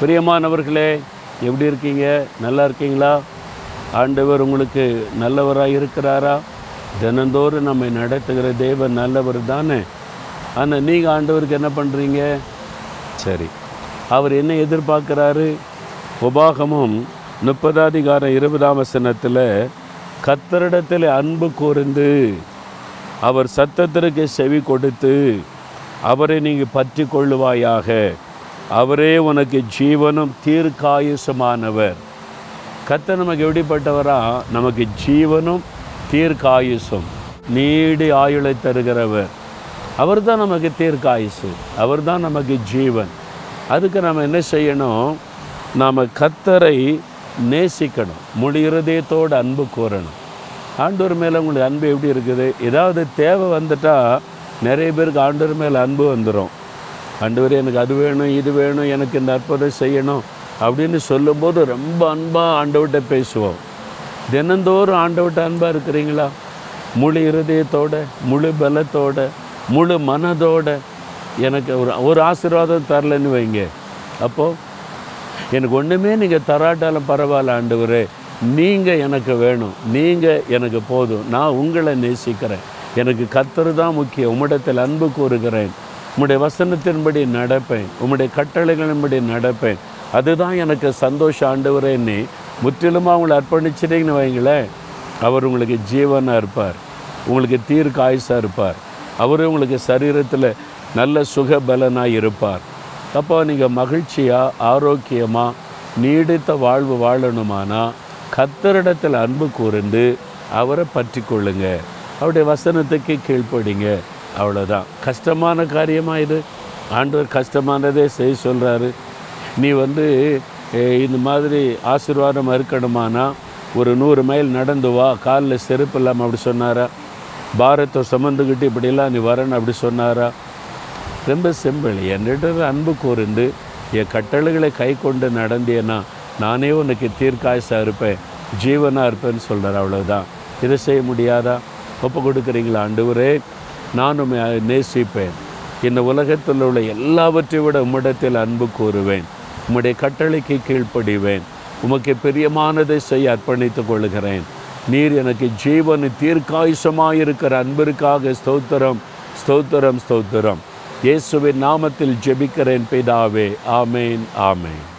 பிரியமானவர்களே எப்படி இருக்கீங்க? நல்லா இருக்கீங்களா? ஆண்டவர் உங்களுக்கு நல்லவராக இருக்கிறாரா? தினந்தோறும் நம்மை நடத்துகிற தேவன் நல்லவர் தானே? ஆனால் நீங்கள் ஆண்டவருக்கு என்ன பண்ணுறீங்க சரி அவர் என்ன எதிர்பார்க்குறாரு? உபாகமும் முப்பதாதிகாரம் இருபதாம் வசனத்தில் கத்தரிடத்தில் அன்பு கூர்ந்து அவர் சத்தத்திற்கு செவி கொடுத்து அவரை நீங்கள் பற்றி கொள்ளுவாயாக. அவரே உனக்கு ஜீவனும் தீர்க்காயுசமானவர். கத்த நமக்கு எப்படிப்பட்டவரா? நமக்கு ஜீவனும் தீர்க்காயுசும். நீடி ஆயுளை தருகிறவர். அவர் தான் நமக்கு தீர்க்காயுசு. அவர் தான் நமக்கு ஜீவன். அதுக்கு நம்ம என்ன செய்யணும்? நாம் கத்தரை நேசிக்கணும். முழு இருதயத்தோடு அன்பு கூறணும். ஆண்டவர் மேலே உங்களுக்கு அன்பு எப்படி இருக்குது? ஏதாவது தேவை வந்துட்டால் நிறைய பேருக்கு ஆண்டவர் மேலே அன்பு வந்துடும் ஆண்டவர் எனக்கு அது வேணும் இது வேணும் எனக்கு இந்த அற்புதம் செய்யணும் அப்படின்னு சொல்லும்போது ரொம்ப அன்பாக ஆண்டவர்கிட்ட பேசுவோம். தினந்தோறும் ஆண்டவர்கிட்ட அன்பாக இருக்கிறீங்களா? முழு இருதயத்தோட முழு பலத்தோட முழு மனதோட எனக்கு ஒரு ஒரு ஆசீர்வாதம் தரலன்னு வைங்க. அப்போது எனக்கு ஒன்றுமே நீங்கள் தராட்டாலும் பரவாயில்ல ஆண்டவரே. நீங்கள் எனக்கு வேணும் நீங்கள் எனக்கு போதும். நான் உங்களை நேசிக்கிறேன். எனக்கு கத்தர் தான் முக்கியம். உம்மிடத்தில் அன்பு கூறுகிறேன். உம்முடைய வசனத்தின்படி நடப்பேன். உம்முடைய கட்டளைகளின்படி நடப்பேன். அதுதான் எனக்கு சந்தோஷ ஆண்டவரேன்னு முற்றிலுமாக உங்களை அர்ப்பணிச்சிட்டிங்கன்னு வைங்களேன். அவர் உங்களுக்கு ஜீவனாக இருப்பார். உங்களுக்கு தீர்க்க ஆயுசாக இருப்பார். அவர் உங்களுக்கு சரீரத்தில் நல்ல சுகபலனாக இருப்பார். அப்போ நீங்கள் மகிழ்ச்சியாக ஆரோக்கியமாக நீடித்த வாழ்வு வாழணுமானா கத்தரிடத்தில் அன்பு கூர்ந்து அவரை பற்றி கொள்ளுங்க. அவருடைய வசனத்துக்கு கீழ்ப்படிங்க. அவ்வளோதான் கஷ்டமான காரியமாக இது? ஆண்டவர் கஷ்டமானதே செய்ய சொல்கிறாரு நீ வந்து இந்த மாதிரி ஆசீர்வாதம் இருக்கணுமானா ஒரு நூறு மைல் நடந்து வா காலில் செருப்பு இல்லாமல் அப்படி சொன்னாரா? பாரத்தை சுமந்துக்கிட்டு இப்படிலாம் நீ வரணும் அப்படி சொன்னாரா? ரொம்ப சிம்பிள். என்னிடம் அன்பு கூர்ந்து என் கட்டளைகளை கை கொண்டு நடந்தேன்னா நானே உனக்கு தீர்க்காயசாக இருப்பேன் ஜீவனாக இருப்பேன்னு சொல்கிறார் அவ்வளோதான் இதை செய்ய முடியாதா? ஒப்பு கொடுக்குறீங்களா ஆண்டவரே? நான் உம்மை நேசிப்பேன். இந்த உலகத்தில் உள்ள எல்லாவற்றை விட உம்மிடத்தில் அன்பு கூறுவேன். உம்முடைய கட்டளைக்கு கீழ்ப்படிவேன். உமக்கு பிரியமானதை செய்ய அர்ப்பணித்துக் கொள்கிறேன். நீர் எனக்கு ஜீவனு தீர்க்காயுசமாக இருக்கிற அன்பிற்காக ஸ்தோத்திரம் ஸ்தோத்திரம் ஸ்தோத்திரம். இயேசுவின் நாமத்தில் ஜெபிக்கிறேன் பிதாவே. ஆமேன் ஆமேன்.